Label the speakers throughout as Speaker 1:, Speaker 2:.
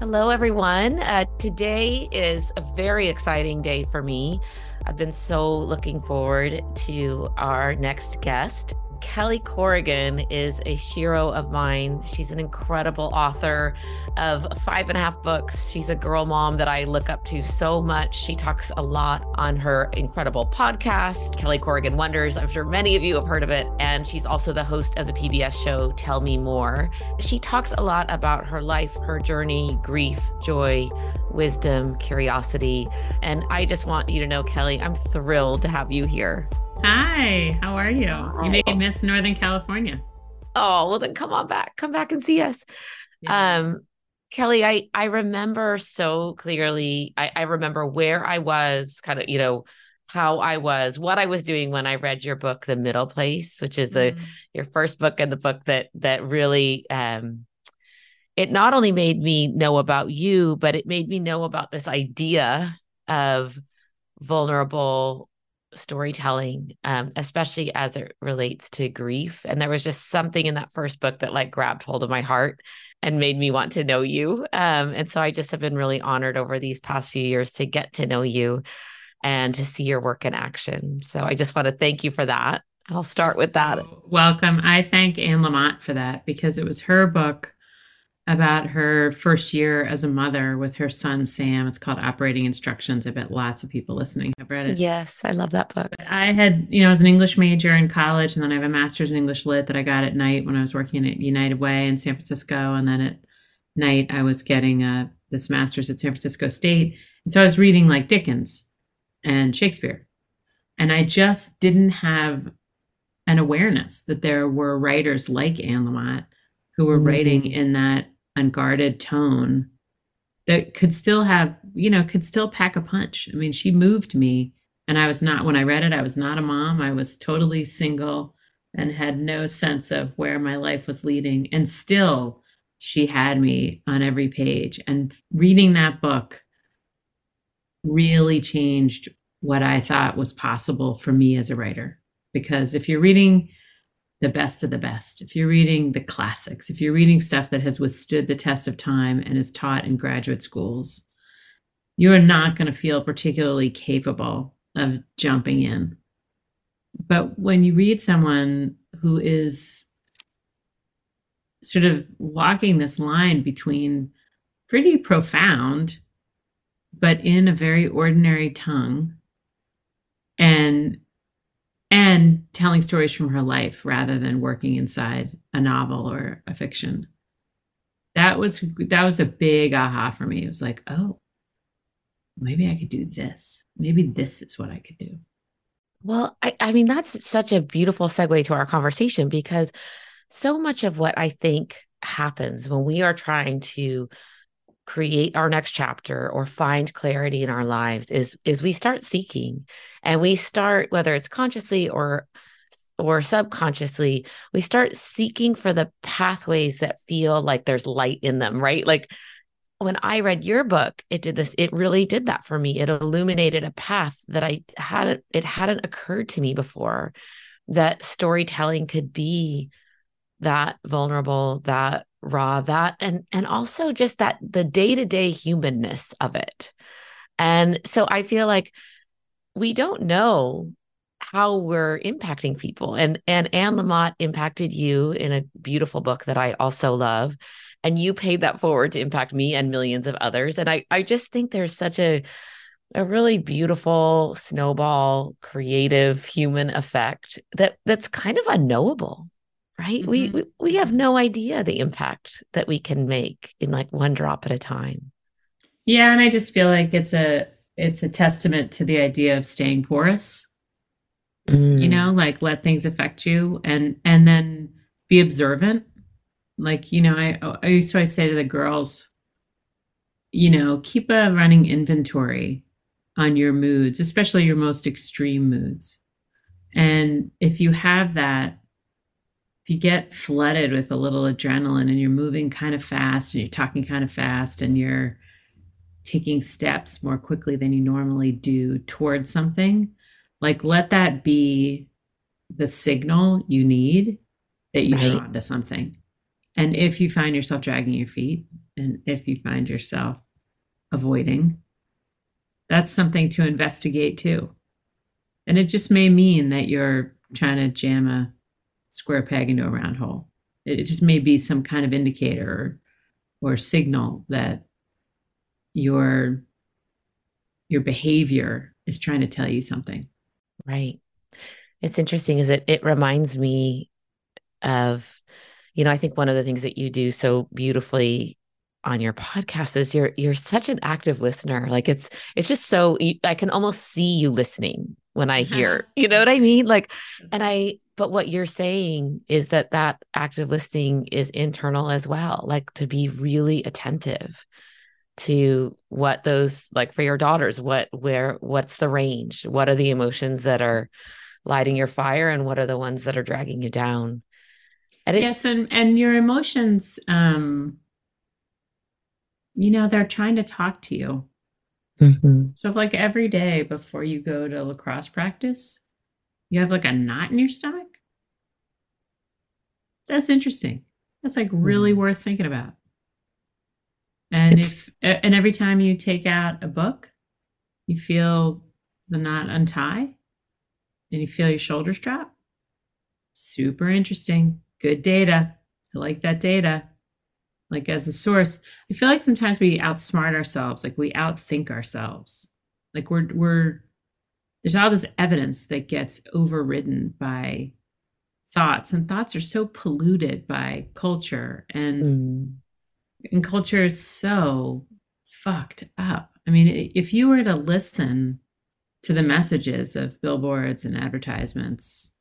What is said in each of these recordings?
Speaker 1: Hello, everyone. Uh, today is a very exciting day for me. I've been so looking forward to our next guest. Kelly Corrigan is a shero of mine. She's an incredible author of five and a half books. She's a girl mom that I look up to so much. She talks a lot on her incredible podcast, Kelly Corrigan Wonders. I'm sure many of you have heard of it. And she's also the host of the PBS show, Tell Me More. She talks a lot about her life, her journey, grief, joy, wisdom, curiosity. And I just want you to know, Kelly, I'm thrilled to have you here.
Speaker 2: Hi, how are you? You may miss Northern California.
Speaker 1: Oh, well then come on back. Come back and see us. Yeah. Um Kelly, I I remember so clearly. I, I remember where I was, kind of, you know, how I was, what I was doing when I read your book, The Middle Place, which is the mm. your first book and the book that that really um it not only made me know about you, but it made me know about this idea of vulnerable storytelling, um, especially as it relates to grief. And there was just something in that first book that like grabbed hold of my heart and made me want to know you. Um, and so I just have been really honored over these past few years to get to know you and to see your work in action. So I just want to thank you for that. I'll start with so that.
Speaker 2: Welcome. I thank Anne Lamott for that because it was her book about her first year as a mother with her son Sam. It's called Operating Instructions. I bet lots of people listening have read it.
Speaker 1: Yes, I love that book.
Speaker 2: I had, you know, I was an English major in college, and then I have a master's in English lit that I got at night when I was working at United Way in San Francisco, and then at night I was getting a, uh, this master's at San Francisco State, and so I was reading like Dickens and Shakespeare, and I just didn't have an awareness that there were writers like Anne Lamott who were mm-hmm. writing in that unguarded tone that could still have, you know, could still pack a punch. I mean, she moved me. And I was not, when I read it, I was not a mom. I was totally single and had no sense of where my life was leading. And still, she had me on every page. And reading that book really changed what I thought was possible for me as a writer. Because if you're reading the best of the best, if you're reading the classics, if you're reading stuff that has withstood the test of time and is taught in graduate schools, you are not going to feel particularly capable of jumping in. But when you read someone who is sort of walking this line between pretty profound, but in a very ordinary tongue, and and telling stories from her life rather than working inside a novel or a fiction. That was that was a big aha for me. It was like oh maybe i could do this. Maybe this is what i could do.
Speaker 1: Well i, I mean that's such a beautiful segue to our conversation because so much of what i think happens when we are trying to create our next chapter or find clarity in our lives is is we start seeking. And we start whether it's consciously or or subconsciously we start seeking for the pathways that feel like there's light in them right? Like when i read your book it did this it really did that for me. It illuminated a path that i hadn't it hadn't occurred to me before that storytelling could be that vulnerable that raw that and and also just that the day-to-day humanness of it. And so i feel like we don't know how we're impacting people. And and anne mm-hmm. lamott impacted you in a beautiful book that i also love. And you paid that forward to impact me and millions of others. And i i just think there's such a a really beautiful snowball creative human effect that that's kind of unknowable right? Mm-hmm. we, we we have no idea the impact that we can make in like one drop at a time.
Speaker 2: Yeah and i just feel like it's a it's a testament to the idea of staying porous. Mm. you know like let things affect you and and then be observant. Like you know i i used to always say to the girls you know keep a running inventory on your moods especially your most extreme moods. And if you have that if you get flooded with a little adrenaline and you're moving kind of fast and you're talking kind of fast and you're taking steps more quickly than you normally do towards something, like let that be the signal you need that you're right. onto something. And if you find yourself dragging your feet and if you find yourself avoiding, that's something to investigate too. And it just may mean that you're trying to jam a square peg into a round hole. It, just may be some kind of indicator or, or signal that your your behavior is trying to tell you something.
Speaker 1: Right. It's interesting is it it reminds me of you know, I think one of the things that you do so beautifully on your podcast is you're you're such an active listener. Like it's it's just so I can almost see you listening when I uh-huh. hear, you know what I mean? Like and I but what you're saying is that that active listening is internal as well, like to be really attentive to what those like for your daughters, what where what's the range? What are the emotions that are lighting your fire and what are the ones that are dragging you down?
Speaker 2: And it, yes, and and your emotions, um, you know, they're trying to talk to you. Mm-hmm. So, if like every day before you go to lacrosse practice, you have like a knot in your stomach. That's interesting. That's like really mm-hmm. worth thinking about. And it's, if and every time you take out a book, you feel the knot untie and you feel your shoulders drop. Super interesting good data. I like that data. Like as a source, I feel like sometimes we outsmart ourselves, like we outthink ourselves. Like we're we're there's all this evidence that gets overridden by thoughts, and thoughts are so polluted by culture, and mm. and culture is so fucked up. I mean, if you were to listen to the messages of billboards and advertisements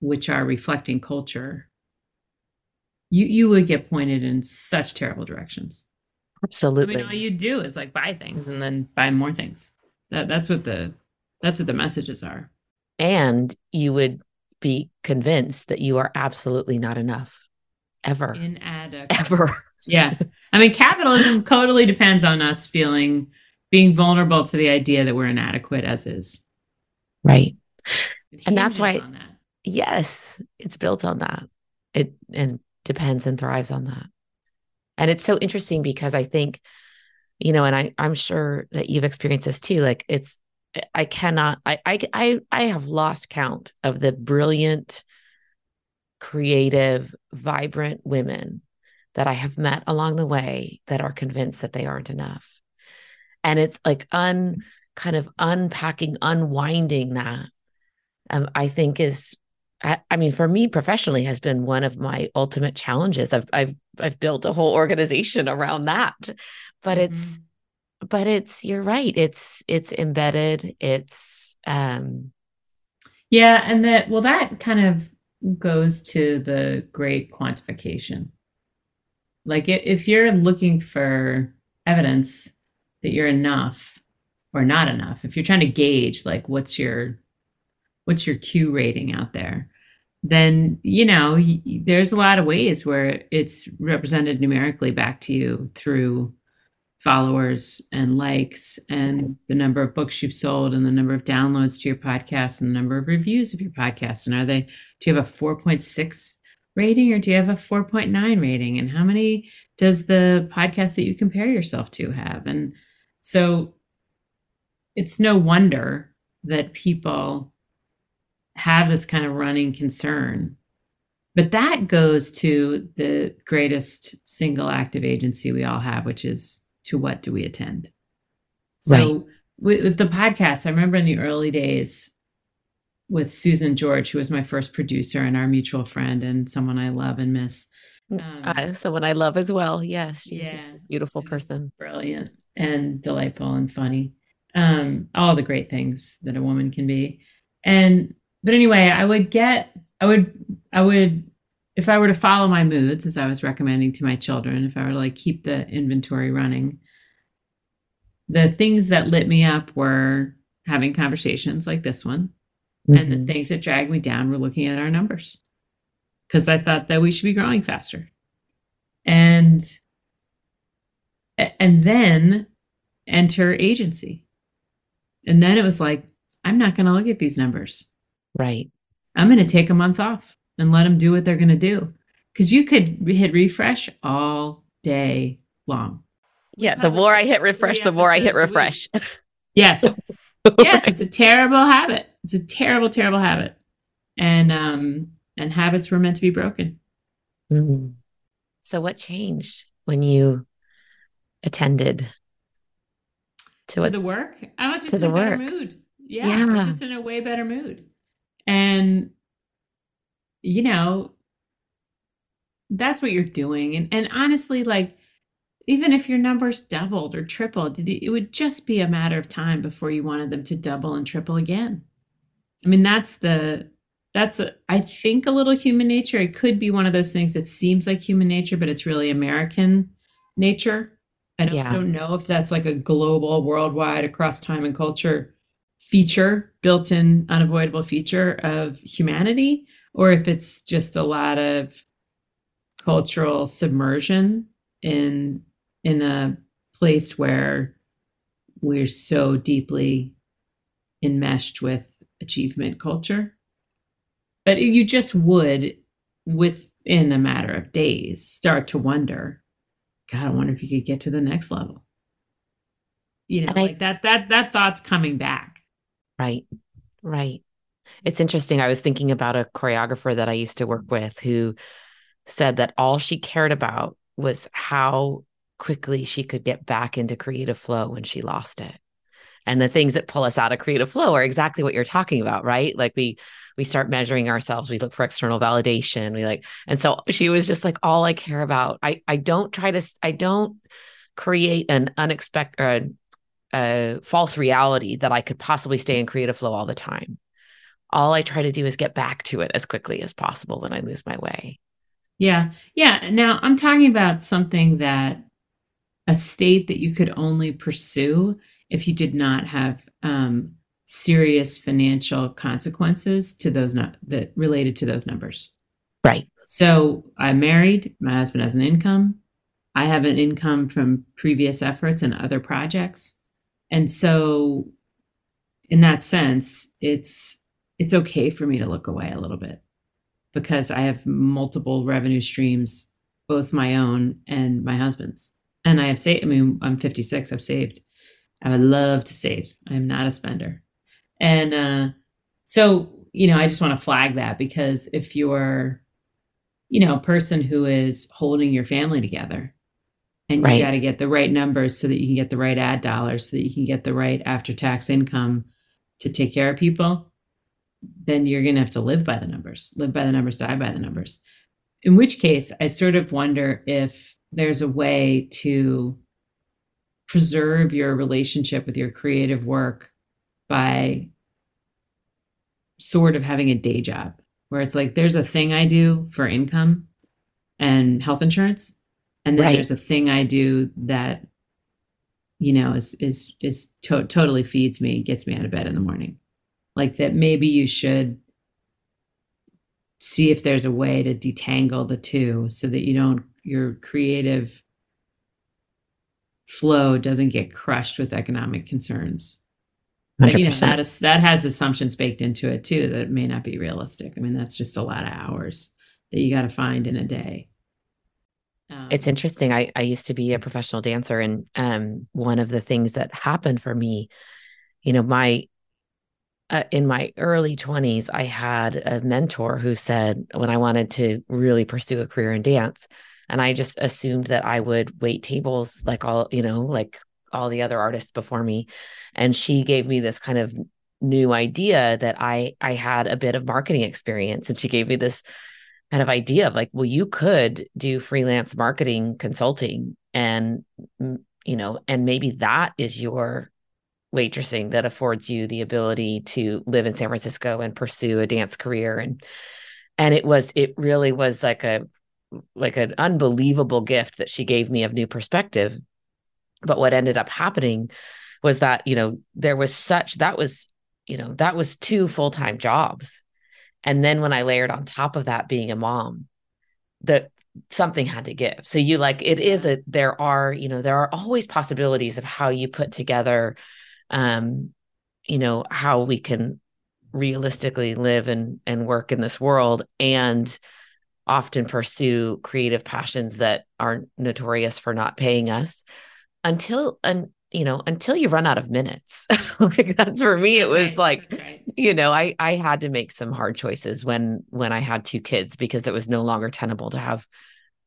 Speaker 2: which are reflecting culture, you you would get pointed in such terrible directions.
Speaker 1: Absolutely.
Speaker 2: I mean, all you do is like buy things and then buy more things. That that's what the that's what the messages are.
Speaker 1: And you would be convinced that you are absolutely not enough ever.
Speaker 2: Inadequate.
Speaker 1: Ever.
Speaker 2: yeah. I mean, capitalism totally depends on us feeling being vulnerable to the idea that we're inadequate as is.
Speaker 1: Right. And that's why that yes, it's built on that. It and depends and thrives on that. And it's so interesting because I think, you know, and I, I'm sure that you've experienced this too. Like it's I cannot I I I, have lost count of the brilliant, creative, vibrant women that I have met along the way that are convinced that they aren't enough. And it's like un kind of unpacking, unwinding that um, I think is I, I mean, for me professionally has been one of my ultimate challenges. I've I've I've built a whole organization around that. But mm-hmm. it's but it's you're right. It's it's embedded. It's um
Speaker 2: yeah, and that well that kind of goes to the great quantification. Like if you're looking for evidence that you're enough or not enough, if you're trying to gauge like what's your what's your Q rating out there, then you know there's a lot of ways where it's represented numerically back to you through followers and likes and the number of books you've sold and the number of downloads to your podcast and the number of reviews of your podcast. And are they do you have a 4.6 rating or do you have a 4.9 rating? And how many does the podcast that you compare yourself to have? And so it's no wonder that people have this kind of running concern. But that goes to the greatest single active agency we all have, which is to what do we attend? So right. with, with the podcast, I remember in the early days with Susan George, who was my first producer and our mutual friend and someone I love and miss.
Speaker 1: Mm, um, uh, someone I love as well. Yes, she's yeah, just a beautiful person.
Speaker 2: Brilliant and delightful and funny. Um, all the great things that a woman can be. And but anyway, I would get, I would, I would, if I were to follow my moods as I was recommending to my children, if I were to like keep the inventory running, the things that lit me up were having conversations like this one. Mm-hmm. And the mm-hmm. things that dragged me down were looking at our numbers because I thought that we should be growing faster. And and then enter agency. And then it was like, I'm not going to look at these numbers.
Speaker 1: Right.
Speaker 2: I'm going to take a month off and let them do what they're going to do. Because you could hit refresh all day long.
Speaker 1: Yeah, the more I hit refresh, the more I hit refresh.
Speaker 2: Yes. yes, it's a terrible habit. It's a terrible, terrible habit. And um and habits were meant to be broken.
Speaker 1: Mm-hmm. So what changed when you attended
Speaker 2: to, to the work? I was just in a better work. mood. Yeah, yeah, I was just in a way better mood. And you know, that's what you're doing. And and honestly, like even if your numbers doubled or tripled, it would just be a matter of time before you wanted them to double and triple again. I mean, that's the that's a, I think a little human nature. It could be one of those things that seems like human nature, but it's really American nature. I don't, yeah. I don't know if that's like a global, worldwide, across time and culture feature, built in, unavoidable feature of humanity, or if it's just a lot of cultural submersion in in a place where we're so deeply enmeshed with achievement culture. But you just would, within a matter of days, start to wonder, God, I wonder if you could get to the next level. You know, like that that that thought's coming back.
Speaker 1: Right. Right. It's interesting. I was thinking about a choreographer that I used to work with who said that all she cared about was how quickly she could get back into creative flow when she lost it. And the things that pull us out of creative flow are exactly what you're talking about, right? Like we we start measuring ourselves, we look for external validation, we like and so she was just like all I care about. I I don't try to I don't create an unexpected uh, a false reality that I could possibly stay in creative flow all the time. All I try to do is get back to it as quickly as possible when I lose my way.
Speaker 2: Yeah. Yeah. Now I'm talking about something that a state that you could only pursue if you did not have um, serious financial consequences to those not that related to those numbers.
Speaker 1: Right.
Speaker 2: So I'm married. My husband has an income. I have an income from previous efforts and other projects, and so in that sense, it's it's okay for me to look away a little bit because I have multiple revenue streams, both my own and my husband's and I have saved. I mean, I'm 56. I've saved. I would love to save. I'm not a spender, and uh, so you know, I just want to flag that because if you're, you know, a person who is holding your family together, and you got to get the right numbers so that you can get the right ad dollars, so that you can get the right after tax income to take care of people, then you're going to have to live by the numbers, live by the numbers, die by the numbers. In which case, I sort of wonder if there's a way to preserve your relationship with your creative work by sort of having a day job where it's like there's a thing I do for income and health insurance and then right. there's a thing I do that you know is is is to- totally feeds me gets me out of bed in the morning like that maybe you should see if there's a way to detangle the two so that you don't your creative flow doesn't get crushed with economic concerns. But, you know, that, is, that has assumptions baked into it too that may not be realistic. I mean, that's just a lot of hours that you got to find in a day.
Speaker 1: Um, it's interesting. I, I used to be a professional dancer, and um, one of the things that happened for me, you know, my uh, in my early 20s, I had a mentor who said when I wanted to really pursue a career in dance, and I just assumed that I would wait tables like all, you know, like all the other artists before me. And she gave me this kind of new idea that I I had a bit of marketing experience and she gave me this kind of idea of like well you could do freelance marketing consulting and you know and maybe that is your waitressing that affords you the ability to live in San Francisco and pursue a dance career. And and it was it really was like a like an unbelievable gift that she gave me of new perspective. But what ended up happening was that you know there was such that was you know that was two full-time jobs. And then when i layered on top of that being a mom that something had to give. So you like it is a there are you know there are always possibilities of how you put together um you know how we can realistically live and and work in this world and often pursue creative passions that are notorious for not paying us until and you know until you run out of minutes like that's for me that's it was right. like right. you know i i had to make some hard choices when when i had two kids because it was no longer tenable to have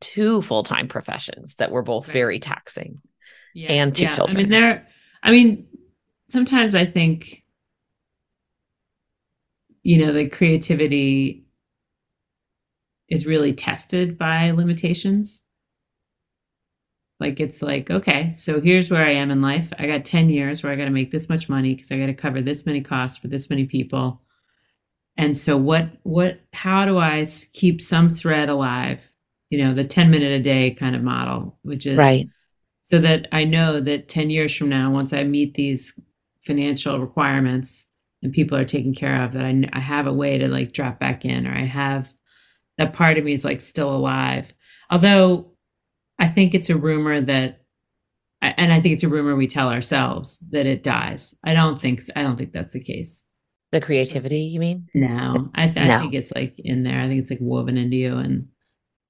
Speaker 1: two full-time professions that were both right. very taxing yeah. and two yeah. children
Speaker 2: i mean there i mean sometimes i think you know the creativity is really tested by limitations. Like it's like okay so here's where i am in life. I got 10 years where i got to make this much money because i got to cover this many costs for this many people. And so what what how do i keep some thread alive? You know the 10 minute a day kind of model which is
Speaker 1: right.
Speaker 2: so that i know that 10 years from now once i meet these financial requirements and people are taken care of that I, I have a way to like drop back in or i have that part of me is like still alive. Although i think it's a rumor that and i think it's a rumor we tell ourselves that it dies. I don't think i don't think that's the case.
Speaker 1: The creativity you mean?
Speaker 2: No. I, th- no. I think it's like in there. I think it's like woven into you and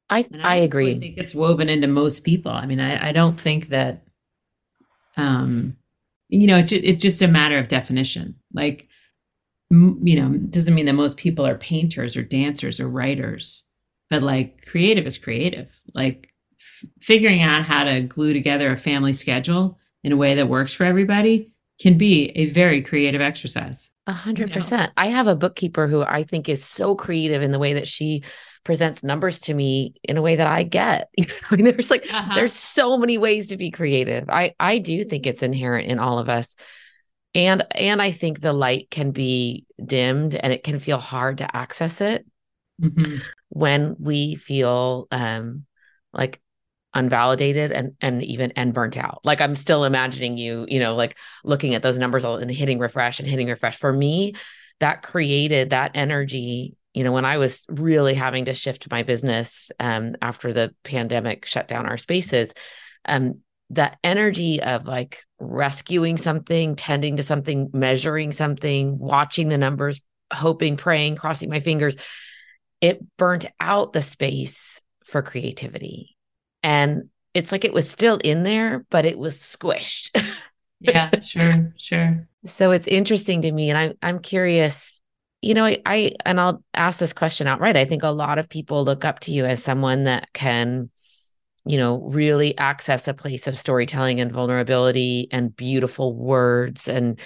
Speaker 1: i and I, I agree.
Speaker 2: i think it's woven into most people. I mean i, I don't think that um you know it's it's just a matter of definition. Like you know doesn't mean that most people are painters or dancers or writers but like creative is creative. Like f- figuring out how to glue together a family schedule in a way that works for everybody can be a very creative exercise.
Speaker 1: A hundred percent. I have a bookkeeper who I think is so creative in the way that she presents numbers to me in a way that I get. I mean, there's like uh-huh. there's so many ways to be creative. I I do think it's inherent in all of us. And and I think the light can be dimmed and it can feel hard to access it mm-hmm. when we feel um like unvalidated and and even and burnt out. Like i'm still imagining you you know like looking at those numbers and hitting refresh and hitting refresh. For me that created that energy you know when i was really having to shift my business um after the pandemic shut down our spaces um that energy of like rescuing something tending to something measuring something watching the numbers hoping praying crossing my fingers it burnt out the space for creativity and it's like it was still in there, but it was squished.
Speaker 2: yeah, sure, sure.
Speaker 1: So it's interesting to me, and I'm I'm curious. You know, I, I and I'll ask this question outright. I think a lot of people look up to you as someone that can, you know, really access a place of storytelling and vulnerability and beautiful words and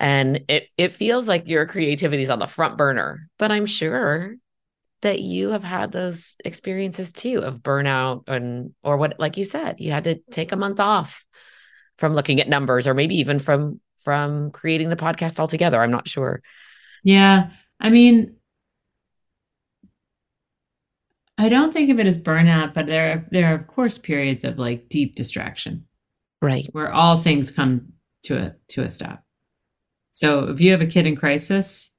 Speaker 1: and it it feels like your creativity is on the front burner. But I'm sure that you have had those experiences too of burnout and or what like you said you had to take a month off from looking at numbers or maybe even from from creating the podcast altogether. I'm not sure.
Speaker 2: Yeah. I mean i don't think of it as burnout but there are there are of course periods of like deep distraction.
Speaker 1: Right.
Speaker 2: Where all things come to a to a stop. So if you have a kid in crisis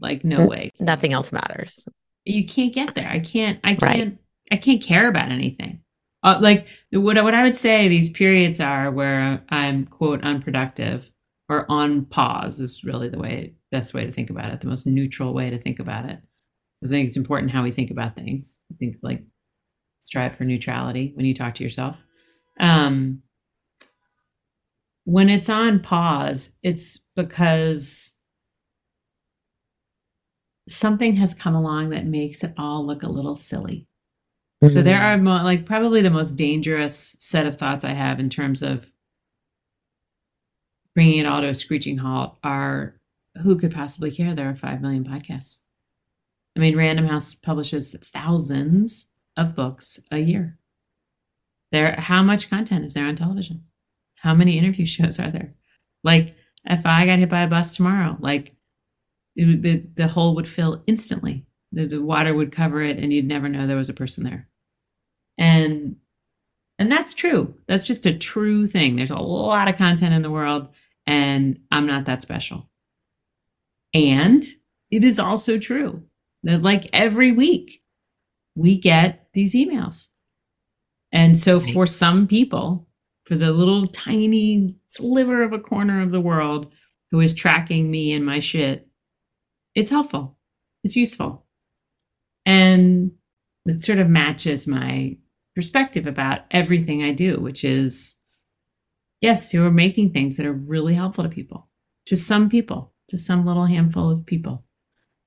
Speaker 2: like no way.
Speaker 1: nothing else matters
Speaker 2: you can't get there. I can't. I can't. Right. I can't care about anything. Uh, like what what I would say these periods are where I'm quote unproductive or on pause is really the way best way to think about it. The most neutral way to think about it. Because I think it's important how we think about things. I think like strive for neutrality when you talk to yourself. Um, when it's on pause, it's because something has come along that makes it all look a little silly. Mm-hmm. So there mm-hmm. are mo- like probably the most dangerous set of thoughts I have in terms of bringing it all to a screeching halt are who could possibly care? There are 5 million podcasts. I mean, Random House publishes thousands of books a year. There, how much content is there on television? How many interview shows are there? Like, if I got hit by a bus tomorrow, like the, the hole would fill instantly. The, the water would cover it, and you'd never know there was a person there. And and that's true. That's just a true thing. There's a lot of content in the world, and I'm not that special. And it is also true that, like every week, we get these emails. And so, for some people, for the little tiny sliver of a corner of the world who is tracking me and my shit, it's helpful, it's useful. And it sort of matches my perspective about everything I do, which is yes, you are making things that are really helpful to people, to some people, to some little handful of people.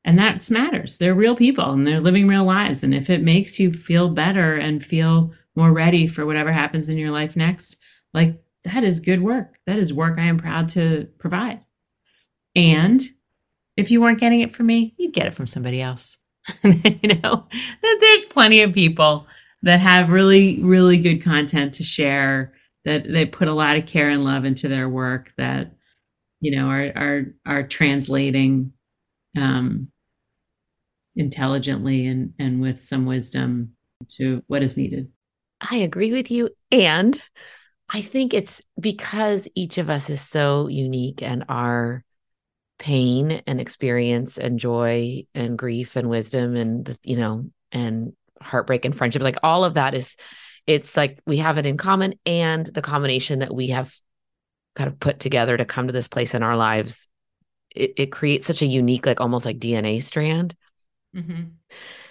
Speaker 2: And that matters. They're real people and they're living real lives. And if it makes you feel better and feel more ready for whatever happens in your life next, like that is good work. That is work I am proud to provide. And if you weren't getting it from me, you'd get it from somebody else. you know, there's plenty of people that have really, really good content to share, that they put a lot of care and love into their work, that, you know, are are are translating um, intelligently and and with some wisdom to what is needed.
Speaker 1: I agree with you. And I think it's because each of us is so unique and our pain and experience and joy and grief and wisdom and, you know, and heartbreak and friendship, like all of that is, it's like we have it in common. And the combination that we have kind of put together to come to this place in our lives, it, it creates such a unique, like almost like DNA strand. Mm-hmm.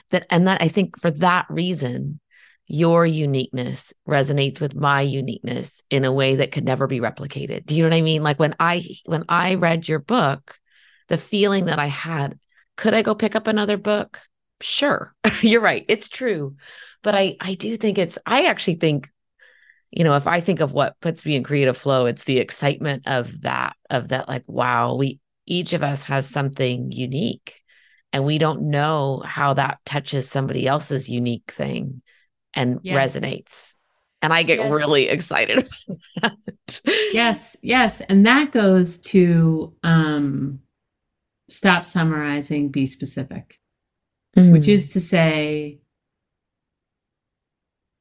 Speaker 1: That, and that I think for that reason, your uniqueness resonates with my uniqueness in a way that could never be replicated. Do you know what I mean? Like when I when I read your book, the feeling that I had, could I go pick up another book? Sure. You're right. It's true. But I I do think it's I actually think you know, if I think of what puts me in creative flow, it's the excitement of that of that like wow, we each of us has something unique and we don't know how that touches somebody else's unique thing and yes. resonates. And I get yes. really excited about that.
Speaker 2: yes, yes. And that goes to um, stop summarizing, be specific, mm. which is to say,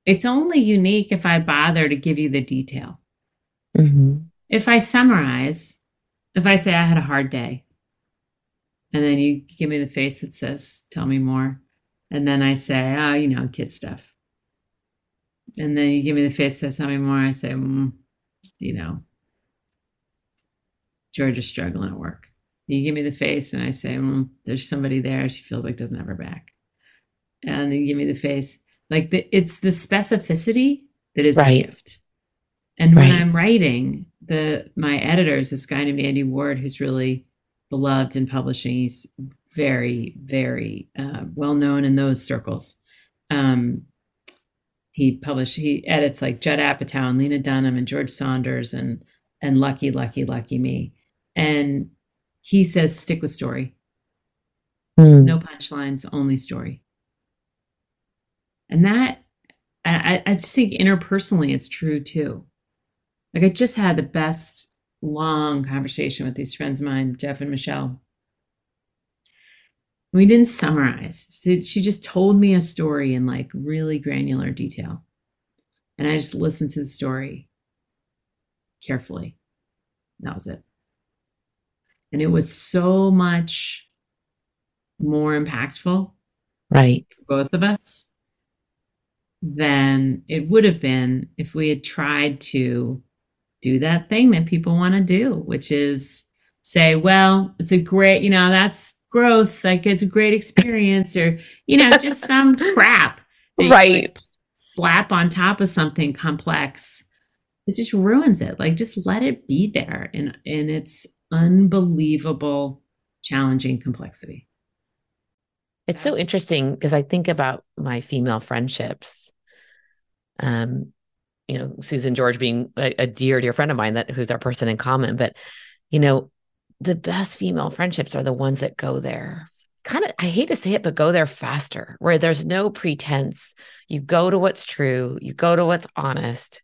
Speaker 2: it's only unique if I bother to give you the detail. Mm-hmm. If I summarize, if I say I had a hard day, and then you give me the face that says, Tell me more. And then I say, Oh, you know, kid stuff and then you give me the face that says tell me more i say mm, you know George is struggling at work you give me the face and i say mm, there's somebody there. She feels like doesn't have her back. And then you give me the face. Like the, it's the specificity that is right. the gift. And right. when i'm writing the my editor is this guy named andy ward who's really beloved in publishing he's very very uh, well known in those circles. Um, he published he edits like Judd Apatow and Lena Dunham and George Saunders and and Lucky Lucky Lucky Me, and he says stick with story. Mm. No punchlines, only story. And that I, I just think interpersonally it's true too. Like I just had the best long conversation with these friends of mine, Jeff and Michelle, we didn't summarize. She just told me a story in like really granular detail. And I just listened to the story carefully. That was it. And it was so much more impactful.
Speaker 1: Right.
Speaker 2: For both of us than it would have been if we had tried to do that thing that people want to do, which is say, well, it's a great, you know, that's growth like it's a great experience or you know just some crap
Speaker 1: right
Speaker 2: slap on top of something complex it just ruins it like just let it be there in in its unbelievable challenging complexity.
Speaker 1: It's That's... so interesting because i think about my female friendships um you know susan george being a, a dear dear friend of mine that who's our person in common but you know the best female friendships are the ones that go there kind of i hate to say it but go there faster where there's no pretense. You go to what's true you go to what's honest.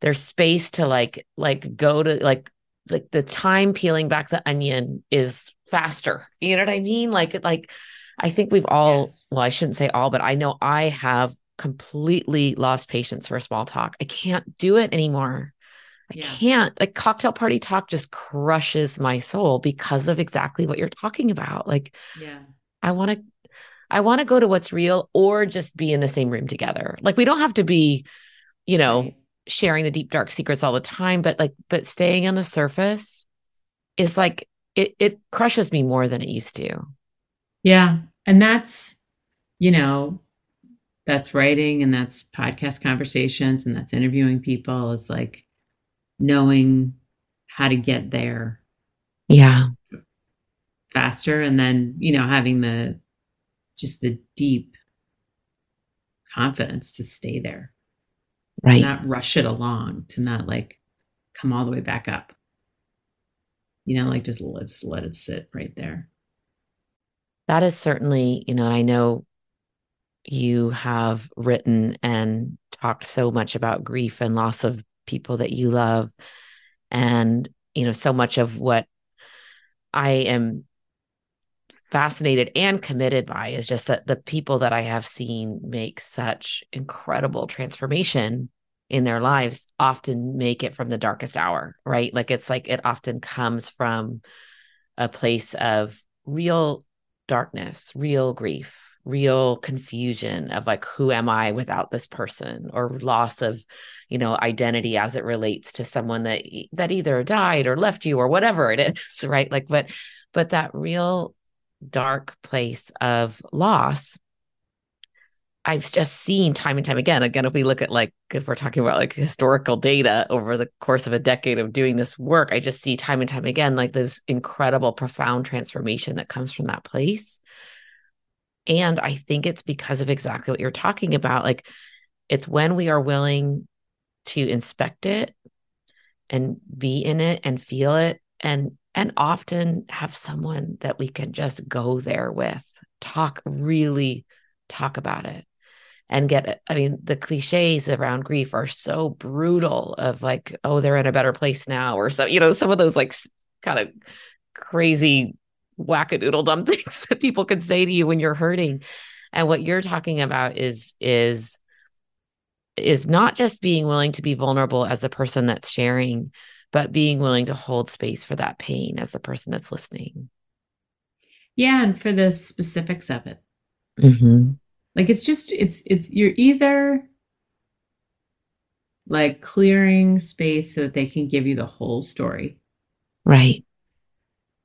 Speaker 1: There's space to like like go to like like the time peeling back the onion is faster you know what i mean like like i think we've all yes. well i shouldn't say all but i know i have completely lost patience for small talk i can't do it anymore I yeah. can't. Like cocktail party talk just crushes my soul because of exactly what you're talking about. Like,
Speaker 2: yeah,
Speaker 1: I want to, I want to go to what's real or just be in the same room together. Like, we don't have to be, you know, right. Sharing the deep dark secrets all the time, but like, but staying on the surface is like it. It crushes me more than it used to.
Speaker 2: Yeah, and that's, you know, that's writing and that's podcast conversations and that's interviewing people. It's like knowing how to get there.
Speaker 1: Yeah.
Speaker 2: Faster. And then, you know, having the just the deep confidence to stay there.
Speaker 1: Right.
Speaker 2: not rush it along, to not like come all the way back up. You know, like just let's let it sit right there.
Speaker 1: That is certainly, you know, and I know you have written and talked so much about grief and loss of people that you love. And, you know, so much of what I am fascinated and committed by is just that the people that I have seen make such incredible transformation in their lives often make it from the darkest hour, right? Like it's like it often comes from a place of real darkness, real grief, real confusion of like who am i without this person or loss of you know identity as it relates to someone that that either died or left you or whatever it is right like but but that real dark place of loss I've just seen time and time again. Again, if we look at like, if we're talking about like historical data over the course of a decade of doing this work, I just see time and time again like this incredible, profound transformation that comes from that place. And I think it's because of exactly what you're talking about. Like, it's when we are willing to inspect it and be in it and feel it and and often have someone that we can just go there with talk really talk about it and get. I mean, the cliches around grief are so brutal of like, oh, they're in a better place now, or so, you know, some of those like kind of crazy wackadoodle dumb things that people can say to you when you're hurting. And what you're talking about is is is not just being willing to be vulnerable as the person that's sharing, but being willing to hold space for that pain as the person that's listening.
Speaker 2: Yeah, and for the specifics of it.
Speaker 1: Mm-hmm.
Speaker 2: Like it's just it's it's you're either like clearing space so that they can give you the whole story.
Speaker 1: Right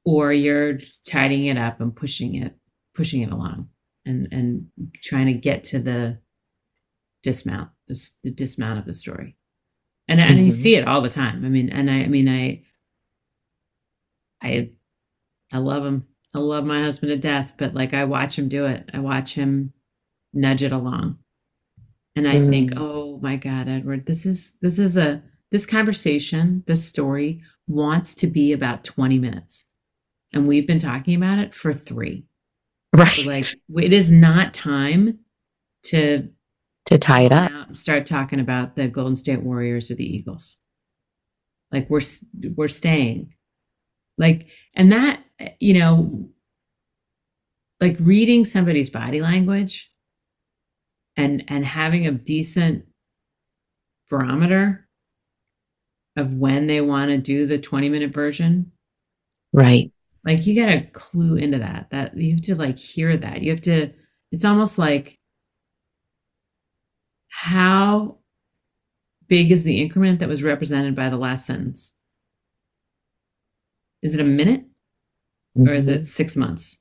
Speaker 2: or you're tidying it up and pushing it pushing it along and and trying to get to the dismount the, the dismount of the story and mm-hmm. and you mm-hmm. see it all the time i mean and i i mean i i i love him i love my husband to death but like i watch him do it i watch him nudge it along and i mm. think oh my god edward this is this is a this conversation this story wants to be about 20 minutes and we've been talking about it for three.
Speaker 1: Right. So
Speaker 2: like it is not time to
Speaker 1: to tie it up
Speaker 2: start talking about the Golden State Warriors or the Eagles. Like we're we're staying. Like and that you know like reading somebody's body language and and having a decent barometer of when they want to do the 20 minute version
Speaker 1: right
Speaker 2: like you got to clue into that. That you have to like hear that. You have to it's almost like how big is the increment that was represented by the last sentence? Is it a minute or is it mm-hmm. 6 months?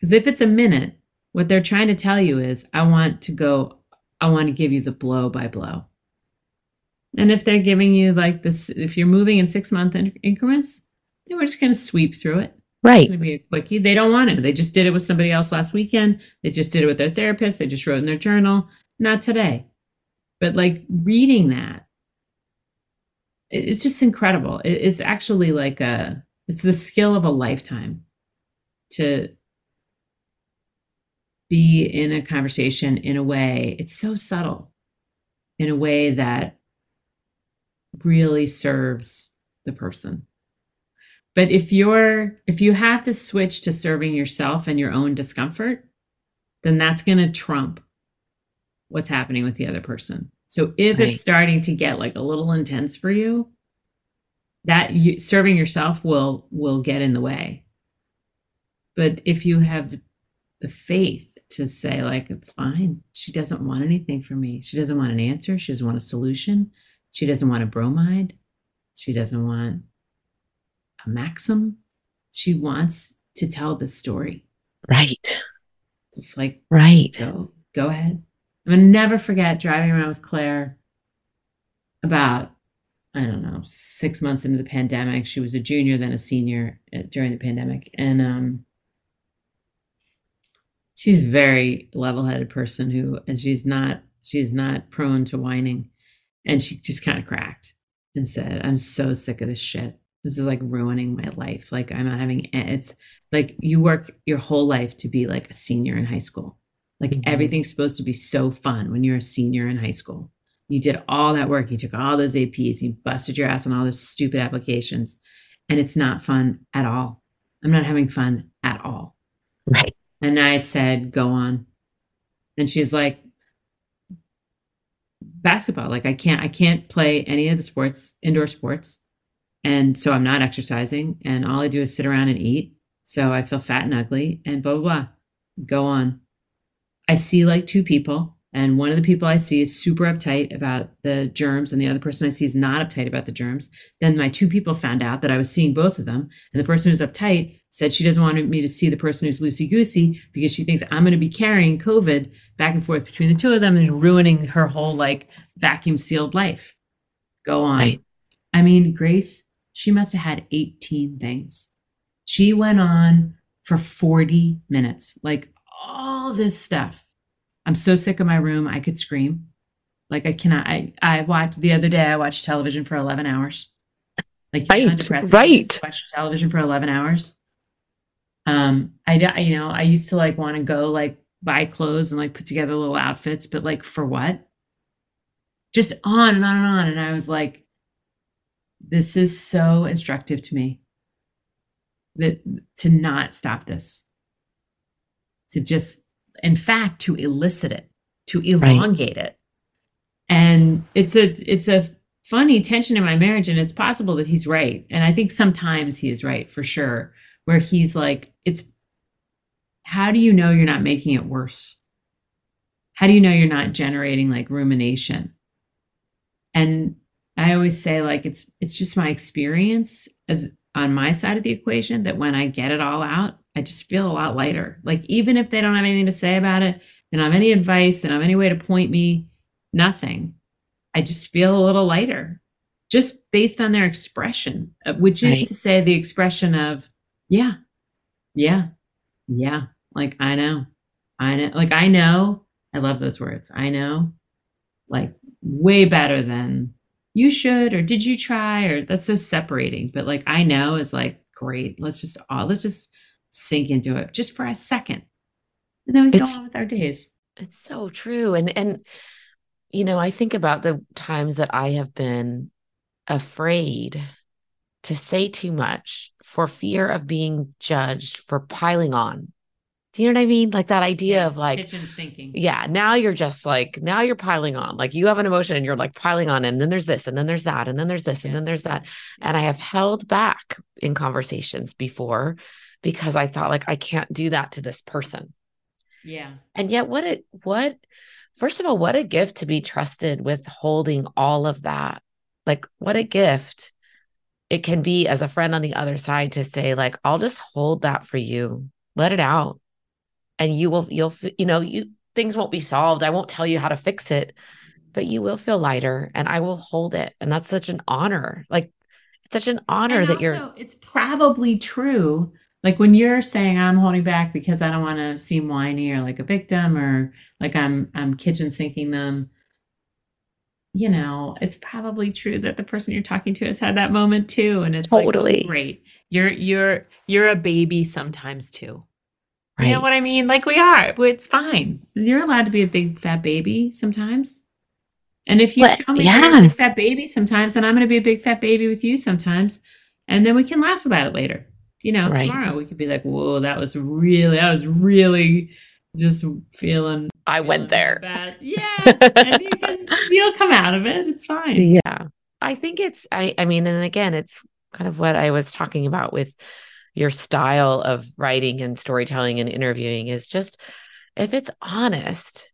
Speaker 2: Cuz if it's a minute, what they're trying to tell you is I want to go I want to give you the blow by blow. And if they're giving you like this, if you're moving in six month increments, then we're just going to sweep through it.
Speaker 1: Right.
Speaker 2: Going to be a quickie. They don't want to. They just did it with somebody else last weekend. They just did it with their therapist. They just wrote in their journal. Not today. But like reading that, it's just incredible. It's actually like a, it's the skill of a lifetime to be in a conversation in a way, it's so subtle, in a way that really serves the person. But if you're if you have to switch to serving yourself and your own discomfort, then that's going to trump what's happening with the other person. So if right. it's starting to get like a little intense for you, that you, serving yourself will will get in the way. But if you have the faith to say like it's fine, she doesn't want anything from me. She doesn't want an answer, she doesn't want a solution. She doesn't want a bromide. She doesn't want a maxim. She wants to tell the story.
Speaker 1: Right.
Speaker 2: It's like
Speaker 1: right.
Speaker 2: Go go ahead. I'm gonna never forget driving around with Claire about I don't know six months into the pandemic. She was a junior, then a senior uh, during the pandemic, and um, she's a very level-headed person who, and she's not she's not prone to whining, and she just kind of cracked and said, "I'm so sick of this shit. This is like ruining my life. Like I'm not having it's like you work your whole life to be like a senior in high school. Like mm-hmm. everything's supposed to be so fun when you're a senior in high school. You did all that work. You took all those APs. You busted your ass on all those stupid applications, and it's not fun at all. I'm not having fun at all.
Speaker 1: Right.
Speaker 2: And I said, "Go on." And she's like, "Basketball. Like I can't. I can't play any of the sports, indoor sports." And so I'm not exercising, and all I do is sit around and eat. So I feel fat and ugly, and blah, blah, blah. Go on. I see like two people, and one of the people I see is super uptight about the germs, and the other person I see is not uptight about the germs. Then my two people found out that I was seeing both of them, and the person who's uptight said she doesn't want me to see the person who's loosey goosey because she thinks I'm going to be carrying COVID back and forth between the two of them and ruining her whole like vacuum sealed life. Go on. Right. I mean, Grace, she must have had 18 things. She went on for 40 minutes, like all this stuff. I'm so sick of my room, I could scream. Like I cannot. I I watched the other day. I watched television for 11 hours.
Speaker 1: Like right, right.
Speaker 2: Watch television for 11 hours. Um, I you know I used to like want to go like buy clothes and like put together little outfits, but like for what? Just on and on and on. And I was like, this is so instructive to me that to not stop this to just in fact to elicit it to elongate right. it. And it's a it's a funny tension in my marriage and it's possible that he's right. And i think sometimes he is right for sure where he's like it's how do you know you're not making it worse? How do you know you're not generating like rumination? And I always say like it's it's just my experience as on my side of the equation that when I get it all out, I just feel a lot lighter. Like even if they don't have anything to say about it, they don't have any advice, they don't have any way to point me, nothing. I just feel a little lighter just based on their expression, uh, which is right. to say the expression of, yeah, yeah, yeah. Like I know, I know, like I know. I love those words. I know, like way better than you should or did you try or that's so separating but like i know is like great let's just all let's just sink into it just for a second and then we it's, go on with our days
Speaker 1: it's so true and and you know i think about the times that i have been afraid to say too much for fear of being judged for piling on do you know what I mean? Like that idea yes, of like
Speaker 2: kitchen sinking.
Speaker 1: Yeah. Now you're just like, now you're piling on. Like you have an emotion and you're like piling on. And then there's this, and then there's that, and then there's this, yes. and then there's that. And I have held back in conversations before because I thought like I can't do that to this person.
Speaker 2: Yeah.
Speaker 1: And yet what it what first of all, what a gift to be trusted with holding all of that. Like what a gift it can be as a friend on the other side to say like I'll just hold that for you. Let it out and you will you'll you know you things won't be solved i won't tell you how to fix it but you will feel lighter and i will hold it and that's such an honor like it's such an honor and that also, you're
Speaker 2: it's probably true like when you're saying i'm holding back because i don't want to seem whiny or like a victim or like i'm i'm kitchen sinking them you know it's probably true that the person you're talking to has had that moment too and it's totally like, great you're you're you're a baby sometimes too Right. You know what I mean? Like we are, it's fine. You're allowed to be a big fat baby sometimes. And if you but, show me yes. you're a big fat baby sometimes, then I'm going to be a big fat baby with you sometimes. And then we can laugh about it later. You know, right. tomorrow we could be like, whoa, that was really, I was really just feeling.
Speaker 1: I
Speaker 2: feeling
Speaker 1: went there.
Speaker 2: Bad. Yeah. and you can, you'll come out of it. It's fine.
Speaker 1: Yeah. I think it's, I, I mean, and again, it's kind of what I was talking about with your style of writing and storytelling and interviewing is just if it's honest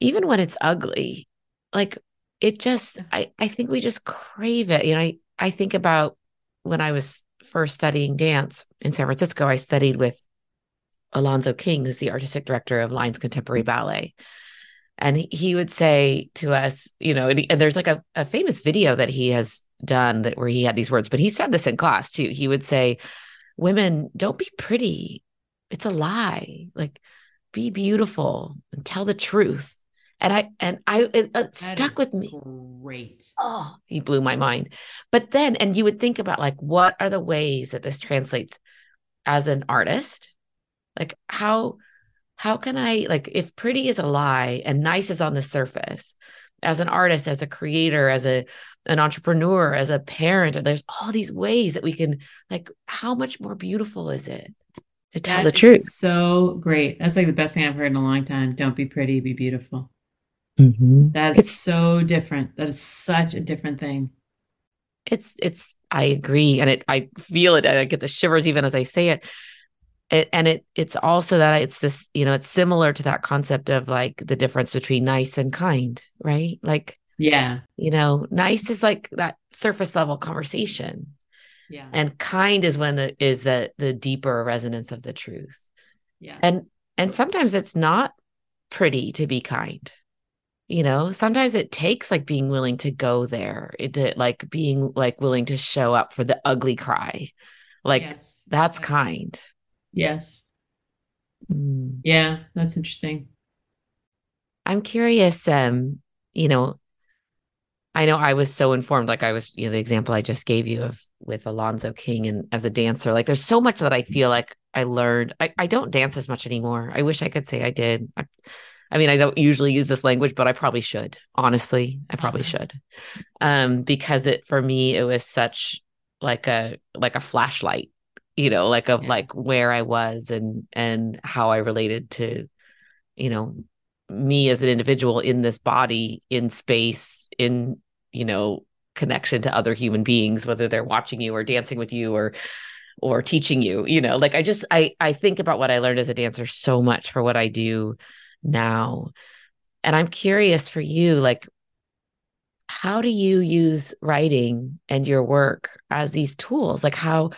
Speaker 1: even when it's ugly like it just i i think we just crave it you know i i think about when i was first studying dance in san francisco i studied with alonzo king who's the artistic director of lines contemporary ballet and he would say to us, you know, and, he, and there's like a, a famous video that he has done that where he had these words, but he said this in class too. He would say, Women, don't be pretty. It's a lie. Like, be beautiful and tell the truth. And I and I it, it stuck with me.
Speaker 2: Great.
Speaker 1: Oh, he blew my mind. But then, and you would think about like, what are the ways that this translates as an artist? Like, how how can I like if pretty is a lie and nice is on the surface, as an artist, as a creator, as a an entrepreneur, as a parent, there's all these ways that we can like how much more beautiful is it to tell
Speaker 2: that
Speaker 1: the truth?
Speaker 2: So great. That's like the best thing I've heard in a long time. Don't be pretty, be beautiful.
Speaker 1: Mm-hmm.
Speaker 2: That is it's, so different. That is such a different thing.
Speaker 1: It's it's I agree. And it I feel it. I get the shivers even as I say it it, and it it's also that it's this you know it's similar to that concept of like the difference between nice and kind right like
Speaker 2: yeah
Speaker 1: you know nice is like that surface level conversation
Speaker 2: yeah
Speaker 1: and kind is when the is the the deeper resonance of the truth
Speaker 2: yeah
Speaker 1: and and sometimes it's not pretty to be kind you know sometimes it takes like being willing to go there it to, like being like willing to show up for the ugly cry like yes, that's, that's kind
Speaker 2: Yes.
Speaker 1: Mm.
Speaker 2: Yeah, that's interesting.
Speaker 1: I'm curious, um, you know, I know I was so informed, like I was, you know, the example I just gave you of with Alonzo King and as a dancer, like there's so much that I feel like I learned. I, I don't dance as much anymore. I wish I could say I did. I, I mean, I don't usually use this language, but I probably should. Honestly, I probably uh-huh. should. Um, because it for me, it was such like a like a flashlight you know like of yeah. like where i was and and how i related to you know me as an individual in this body in space in you know connection to other human beings whether they're watching you or dancing with you or or teaching you you know like i just i i think about what i learned as a dancer so much for what i do now. And i'm curious for you like how do you use writing and your work as these tools? Like how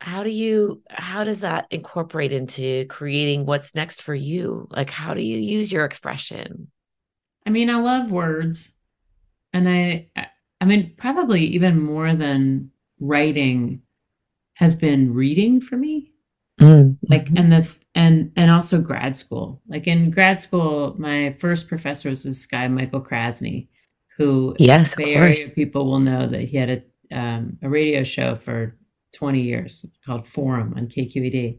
Speaker 1: how do you how does that incorporate into creating what's next for you? Like how do you use your expression?
Speaker 2: I mean i love words and i i mean probably even more than writing has been reading for me mm-hmm. like and the and and also grad school like in grad school my first professor was this guy michael krasny who
Speaker 1: yes Bay Area
Speaker 2: people will know that he had a um, a radio show for 20 years called Forum on KQED.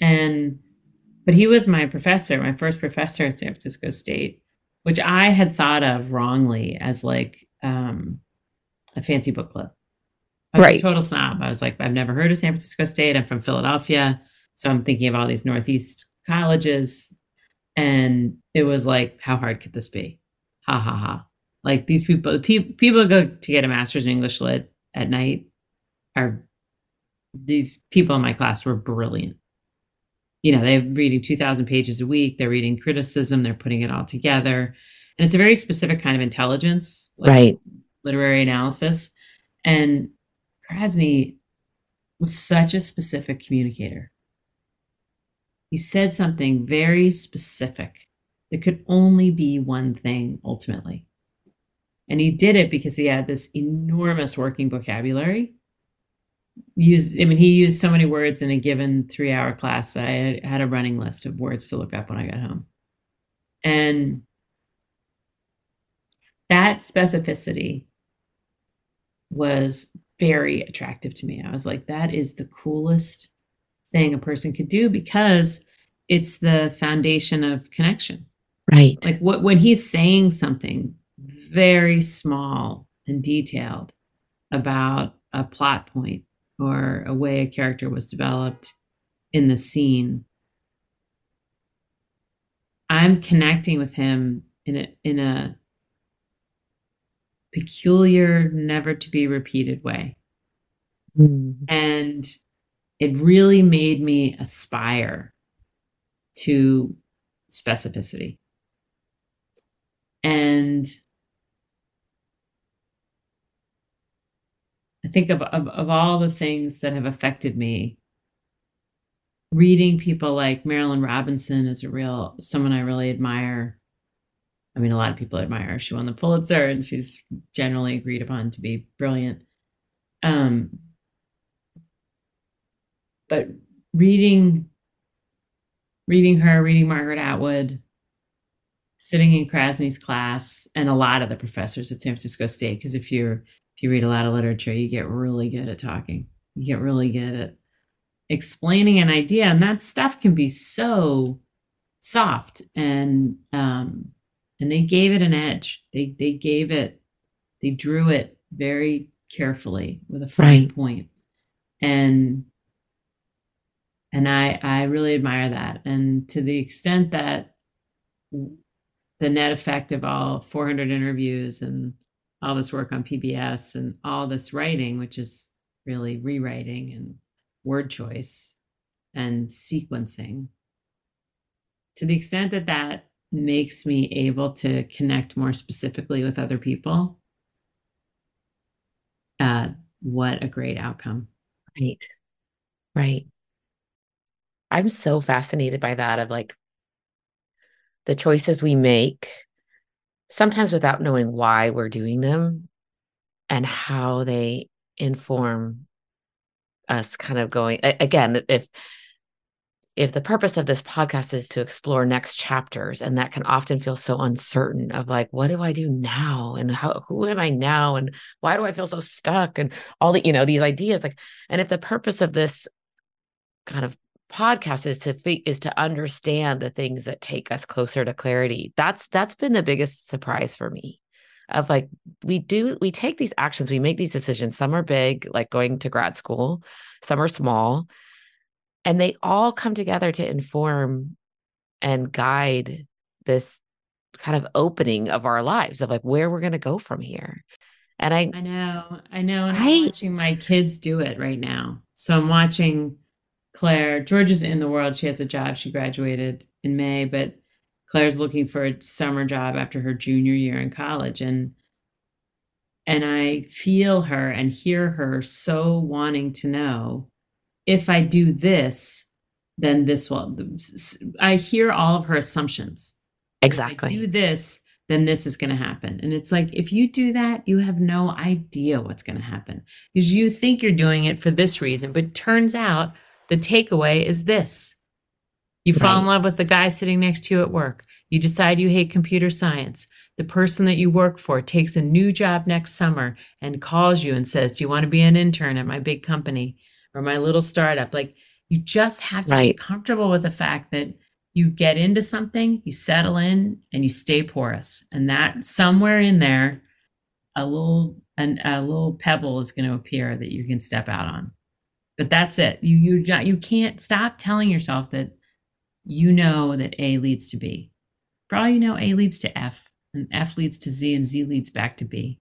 Speaker 2: And but he was my professor, my first professor at San Francisco State, which I had thought of wrongly as like um, a fancy book club. I was right. a total snob. I was like, I've never heard of San Francisco State. I'm from Philadelphia. So I'm thinking of all these Northeast colleges. And it was like, how hard could this be? Ha ha ha. Like these people, pe- people go to get a master's in English lit at night are these people in my class were brilliant. You know, they're reading 2,000 pages a week, they're reading criticism, they're putting it all together. And it's a very specific kind of intelligence,
Speaker 1: like right?
Speaker 2: Literary analysis. And Krasny was such a specific communicator. He said something very specific that could only be one thing ultimately. And he did it because he had this enormous working vocabulary use i mean he used so many words in a given three hour class that i had a running list of words to look up when i got home and that specificity was very attractive to me. I was like that is the coolest thing a person could do because it's the foundation of connection.
Speaker 1: Right.
Speaker 2: Like what when he's saying something very small and detailed about a plot point or a way a character was developed in the scene i'm connecting with him in a in a peculiar never to be repeated way mm. and it really made me aspire to specificity and I think of, of, of all the things that have affected me, reading people like Marilynne Robinson is a real someone I really admire. I mean, a lot of people admire her. She won the Pulitzer, and she's generally agreed upon to be brilliant. Um, but reading, reading her, reading Margaret Atwood, sitting in Krasny's class, and a lot of the professors at San Francisco State, because if you're if you read a lot of literature, you get really good at talking. You get really good at explaining an idea, and that stuff can be so soft and um, and they gave it an edge. They they gave it, they drew it very carefully with a fine right. point. and and I I really admire that. And to the extent that the net effect of all 400 interviews and all this work on PBS and all this writing, which is really rewriting and word choice and sequencing, to the extent that that makes me able to connect more specifically with other people, uh, what a great outcome.
Speaker 1: Right. Right. I'm so fascinated by that of like the choices we make, sometimes without knowing why we're doing them and how they inform us kind of going again if if the purpose of this podcast is to explore next chapters and that can often feel so uncertain of like what do i do now? And how who am i now? And why do i feel so stuck? And all the you know these ideas like and if the purpose of this kind of podcast is to is to understand the things that take us closer to clarity that's that's been the biggest surprise for me of like we do we take these actions we make these decisions. Some are big like going to grad school some are small and they all come together to inform and guide this kind of opening of our lives of like where we're going to go from here. And i
Speaker 2: i know i know and i'm watching my kids do it right now. So i'm watching claire georgia's in the world. She has a job. She graduated in may but claire's looking for a summer job after her junior year in college. And and i feel her and hear her so wanting to know if I do this, then this will. I hear all of her assumptions.
Speaker 1: Exactly.
Speaker 2: do this, then this is going to happen. And it's like, if you do that, you have no idea what's going to happen because you think you're doing it for this reason, but turns out the takeaway is this. You fall right. in love with the guy sitting next to you at work. You decide you hate computer science. The person that you work for takes a new job next summer and calls you and says, Do you want to be an intern at my big company? Or my little startup. Like you just have to right. be comfortable with the fact that you get into something, you settle in, and you stay porous. And that somewhere in there, a little an, a little pebble is going to appear that you can step out on. But that's it. You you you can't stop telling yourself that you know that A leads to B. For all you know, A leads to F, and F leads to Z, and Z leads back to B.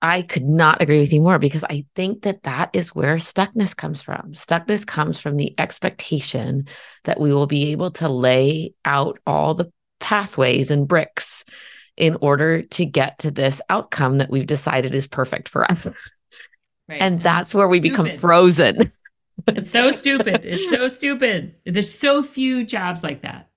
Speaker 1: I could not agree with you more because I think that that is where stuckness comes from. Stuckness comes from the expectation that we will be able to lay out all the pathways and bricks in order to get to this outcome that we've decided is perfect for us. Right. And that's where we become frozen.
Speaker 2: it's so stupid. It's so stupid. There's so few jobs like that.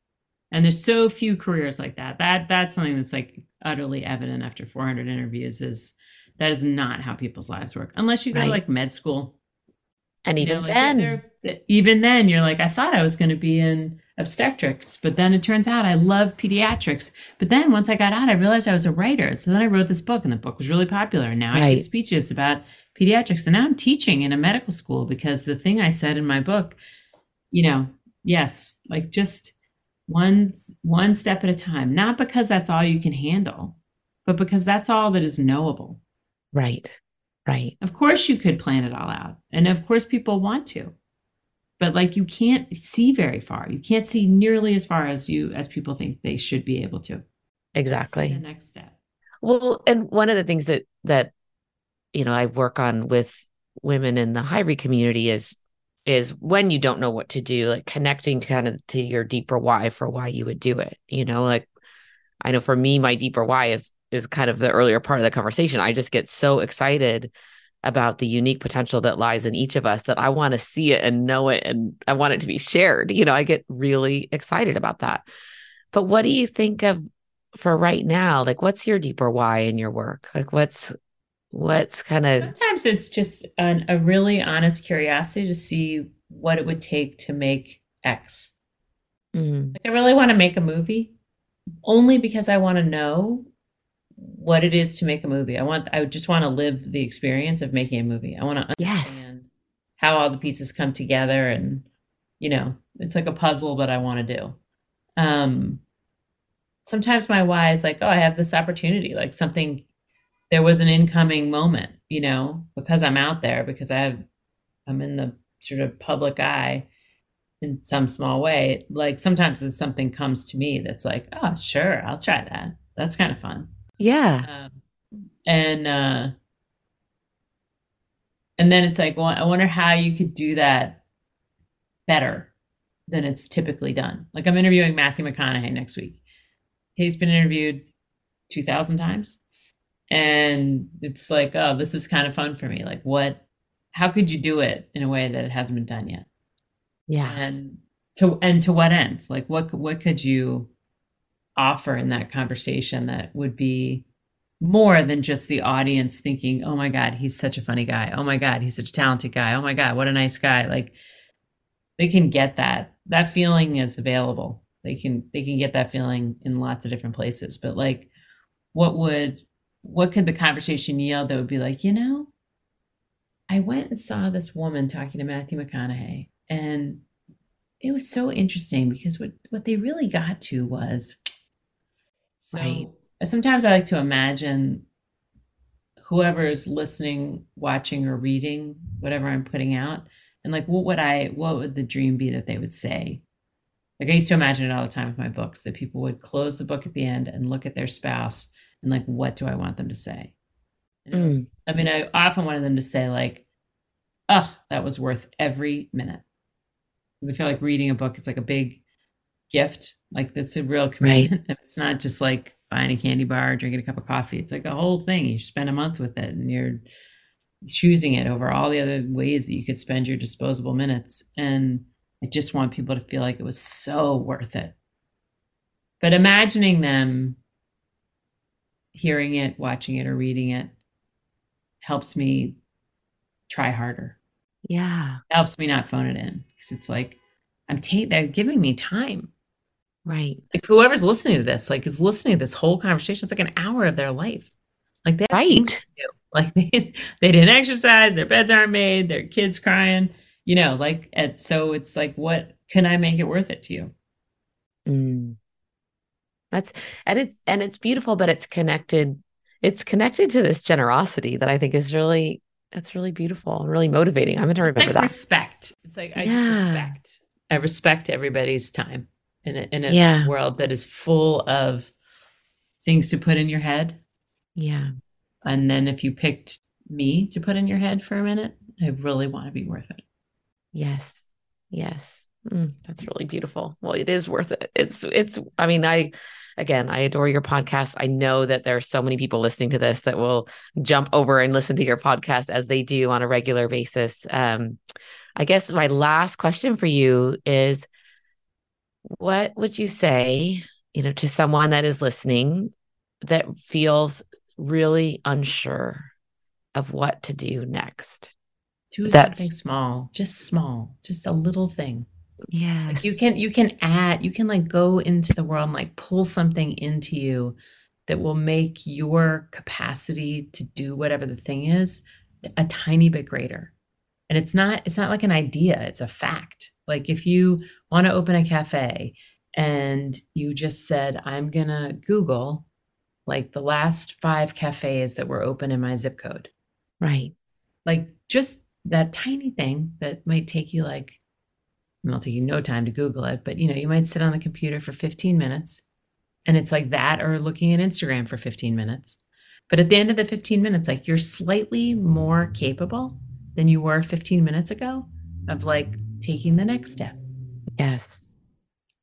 Speaker 2: And there's so few careers like that. That that's something that's like utterly evident after 400 interviews is that is not how people's lives work unless you go right. to like med school.
Speaker 1: And even you know, like
Speaker 2: then, even then, you're like, I thought I was going to be in obstetrics, but then it turns out I love pediatrics. But then once I got out, I realized I was a writer. So then I wrote this book, and the book was really popular. And now right. I give speeches about pediatrics. And now I'm teaching in a medical school because the thing I said in my book, you know, yes, like just one one step at a time. Not because that's all you can handle, but because that's all that is knowable.
Speaker 1: Right. Right.
Speaker 2: Of course you could plan it all out. And of course people want to. But like you can't see very far. You can't see nearly as far as you as people think they should be able to.
Speaker 1: Exactly.
Speaker 2: the next step.
Speaker 1: Well, and one of the things that that you know I work on with women in the high community is is when you don't know what to do, like connecting to kind of to your deeper why for why you would do it. You know, like I know for me, my deeper why is is kind of the earlier part of the conversation. I just get so excited about the unique potential that lies in each of us that I want to see it and know it and I want it to be shared. You know, I get really excited about that. But what do you think of for right now like what's your deeper why in your work like what's what's kind of
Speaker 2: sometimes it's just an, a really honest curiosity to see what it would take to make x
Speaker 1: mm,
Speaker 2: like i really want to make a movie only because i want to know what it is to make a movie. I want i just want to live the experience of making a movie. I want to
Speaker 1: yes.
Speaker 2: understand how all the pieces come together and you know it's like a puzzle that i want to do. Um sometimes my why is like oh i have this opportunity like something there was an incoming moment you know because i'm out there because i have i'm in the sort of public eye in some small way. Like sometimes something comes to me that's like oh sure i'll try that. That's kind of fun
Speaker 1: yeah.
Speaker 2: Um, and uh and then it's like well, i wonder how you could do that better than it's typically done. Like i'm interviewing matthew mcconaughey next week. He's been interviewed 2000 times. And it's like oh this is kind of fun for me. Like what how could you do it in a way that it hasn't been done yet?
Speaker 1: Yeah.
Speaker 2: And to and to what end? Like what what could you offer in that conversation that would be more than just the audience thinking oh my god he's such a funny guy. Oh my god he's such a talented guy. Oh my god what a nice guy. Like they can get that. That feeling is available. They can they can get that feeling in lots of different places. But like what would what could the conversation yield that would be like you know i went and saw this woman talking to matthew mcconaughey and it was so interesting because what what they really got to was so
Speaker 1: Right.
Speaker 2: sometimes i like to imagine whoever is listening watching or reading whatever i'm putting out and like what would i what would the dream be that they would say? Like i used to imagine it all the time with my books that people would close the book at the end and look at their spouse and like what do i want them to say? It was, mm. i mean i often wanted them to say like oh that was worth every minute. Because i feel like reading a book is like a big gift like that's a real commitment. It's not just like buying a candy bar drinking a cup of coffee. It's like a whole thing. You spend a month with it and you're choosing it over all the other ways that you could spend your disposable minutes. And i just want people to feel like it was so worth it. But imagining them hearing it watching it or reading it helps me try harder.
Speaker 1: Yeah.
Speaker 2: Helps me not phone it in because it's like i'm ta- they're giving me time
Speaker 1: right
Speaker 2: like whoever's listening to this like is listening to this whole conversation it's like an hour of their life like they
Speaker 1: right
Speaker 2: like they, they didn't exercise their beds aren't made their kids crying you know like and so it's like what can i make it worth it to you
Speaker 1: Mm. That's and it's and it's beautiful, but it's connected. It's connected to this generosity that I think is really that's really beautiful and really motivating. I'm going to
Speaker 2: it's
Speaker 1: remember
Speaker 2: like
Speaker 1: that.
Speaker 2: respect it's like i
Speaker 1: Yeah.
Speaker 2: just respect i respect everybody's time in a, in a
Speaker 1: Yeah.
Speaker 2: world that is full of things to put in your head
Speaker 1: Yeah.
Speaker 2: And then if you picked me to put in your head for a minute, I really want to be worth it.
Speaker 1: Yes. Yes. Mm, that's really beautiful. Well, it is worth it. It's it's I mean, I again, I adore your podcast. I know that there are so many people listening to this that will jump over and listen to your podcast as they do on a regular basis. Um I guess my last question for you is what would you say, you know, to someone that is listening that feels really unsure of what to do next?
Speaker 2: Do
Speaker 1: That-
Speaker 2: something small, just small, just a little thing.
Speaker 1: Yes.
Speaker 2: You can you can add, you can like go into the world and like pull something into you that will make your capacity to do whatever the thing is a tiny bit greater. And it's not it's not like an idea, it's a fact. Like if you want to open a cafe and you just said I'm going to Google like the last 5 cafes that were open in my zip code.
Speaker 1: right.
Speaker 2: like just that tiny thing that might take you like it'll take you no time to google it but you know you might sit on the computer for 15 minutes and it's like that or looking at instagram for 15 minutes but at the end of the 15 minutes like you're slightly more capable than you were 15 minutes ago of like taking the next step
Speaker 1: Yes.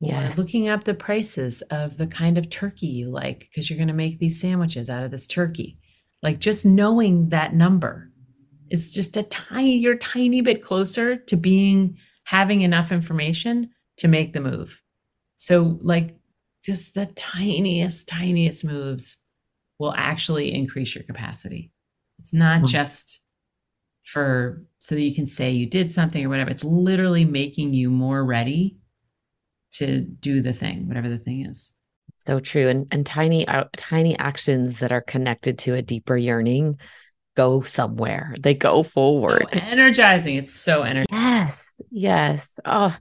Speaker 2: or
Speaker 1: Yes.
Speaker 2: looking up the prices of the kind of turkey you like because you're going to make these sandwiches out of this turkey. Like just knowing that number is just a tiny, you're a tiny bit closer to being having enough information to make the move. So like just the tiniest, tiniest moves will actually increase your capacity. It's not mm-hmm. just for so that you can say you did something or whatever. It's literally making you more ready to do the thing, whatever the thing is.
Speaker 1: So true. And and tiny uh, tiny actions that are connected to a deeper yearning go somewhere. They go forward.
Speaker 2: So energizing. It's so energizing.
Speaker 1: Yes. Yes. Oh,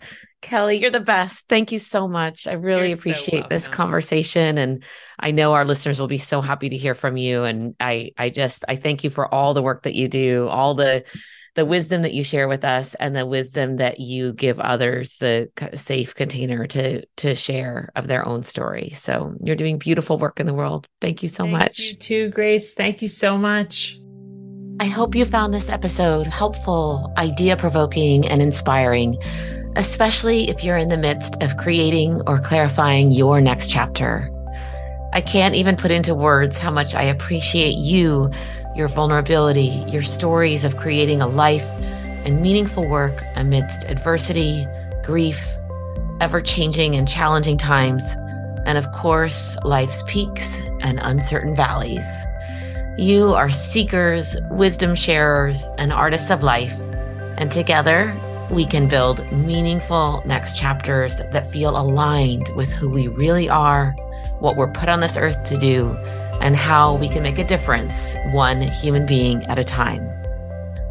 Speaker 1: Kelly, you're the best. Thank you so much. I really you're appreciate so this conversation and I know our listeners will be so happy to hear from you and I I just I thank you for all the work that you do, all the the wisdom that you share with us and the wisdom that you give others the safe container to to share of their own story. So, you're doing beautiful work in the world. Thank you so
Speaker 2: Thanks
Speaker 1: much.
Speaker 2: You too, Grace. Thank you so much.
Speaker 1: I hope you found this episode helpful, idea provoking, and inspiring especially if you're in the midst of creating or clarifying your next chapter. I can't even put into words how much I appreciate you, your vulnerability, your stories of creating a life and meaningful work amidst adversity, grief, ever changing and challenging times, and of course, life's peaks and uncertain valleys. You are seekers, wisdom sharers, and artists of life. And together, we can build meaningful next chapters that feel aligned with who we really are, what we're put on this earth to do, and how we can make a difference one human being at a time.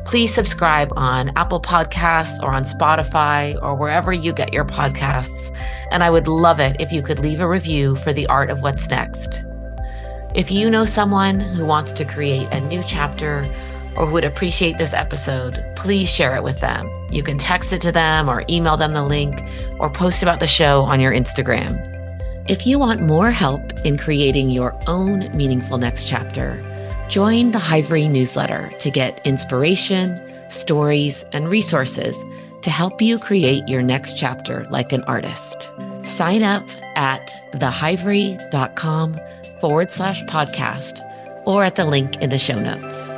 Speaker 1: Please subscribe on Apple Podcasts or on Spotify or wherever you get your podcasts. And I would love it if you could leave a review for the art of what's next. If you know someone who wants to create a new chapter or who would appreciate this episode, please share it with them. You can text it to them or email them the link or post about the show on your Instagram. If you want more help in creating your own meaningful next chapter, join the Hivery newsletter to get inspiration, stories, and resources to help you create your next chapter like an artist. Sign up at thehivery.com forward slash podcast or at the link in the show notes.